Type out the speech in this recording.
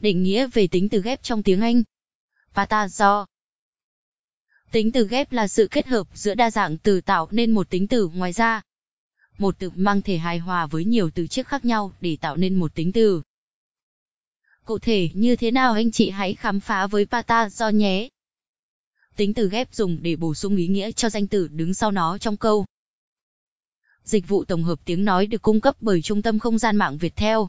Định nghĩa về tính từ ghép trong tiếng Anh. Pata do Tính từ ghép là sự kết hợp giữa đa dạng từ tạo nên một tính từ ngoài ra. Một từ mang thể hài hòa với nhiều từ trước khác nhau để tạo nên một tính từ. Cụ thể như thế nào anh chị hãy khám phá với Pata do nhé. Tính từ ghép dùng để bổ sung ý nghĩa cho danh từ đứng sau nó trong câu. Dịch vụ tổng hợp tiếng nói được cung cấp bởi Trung tâm Không gian mạng Việt Theo.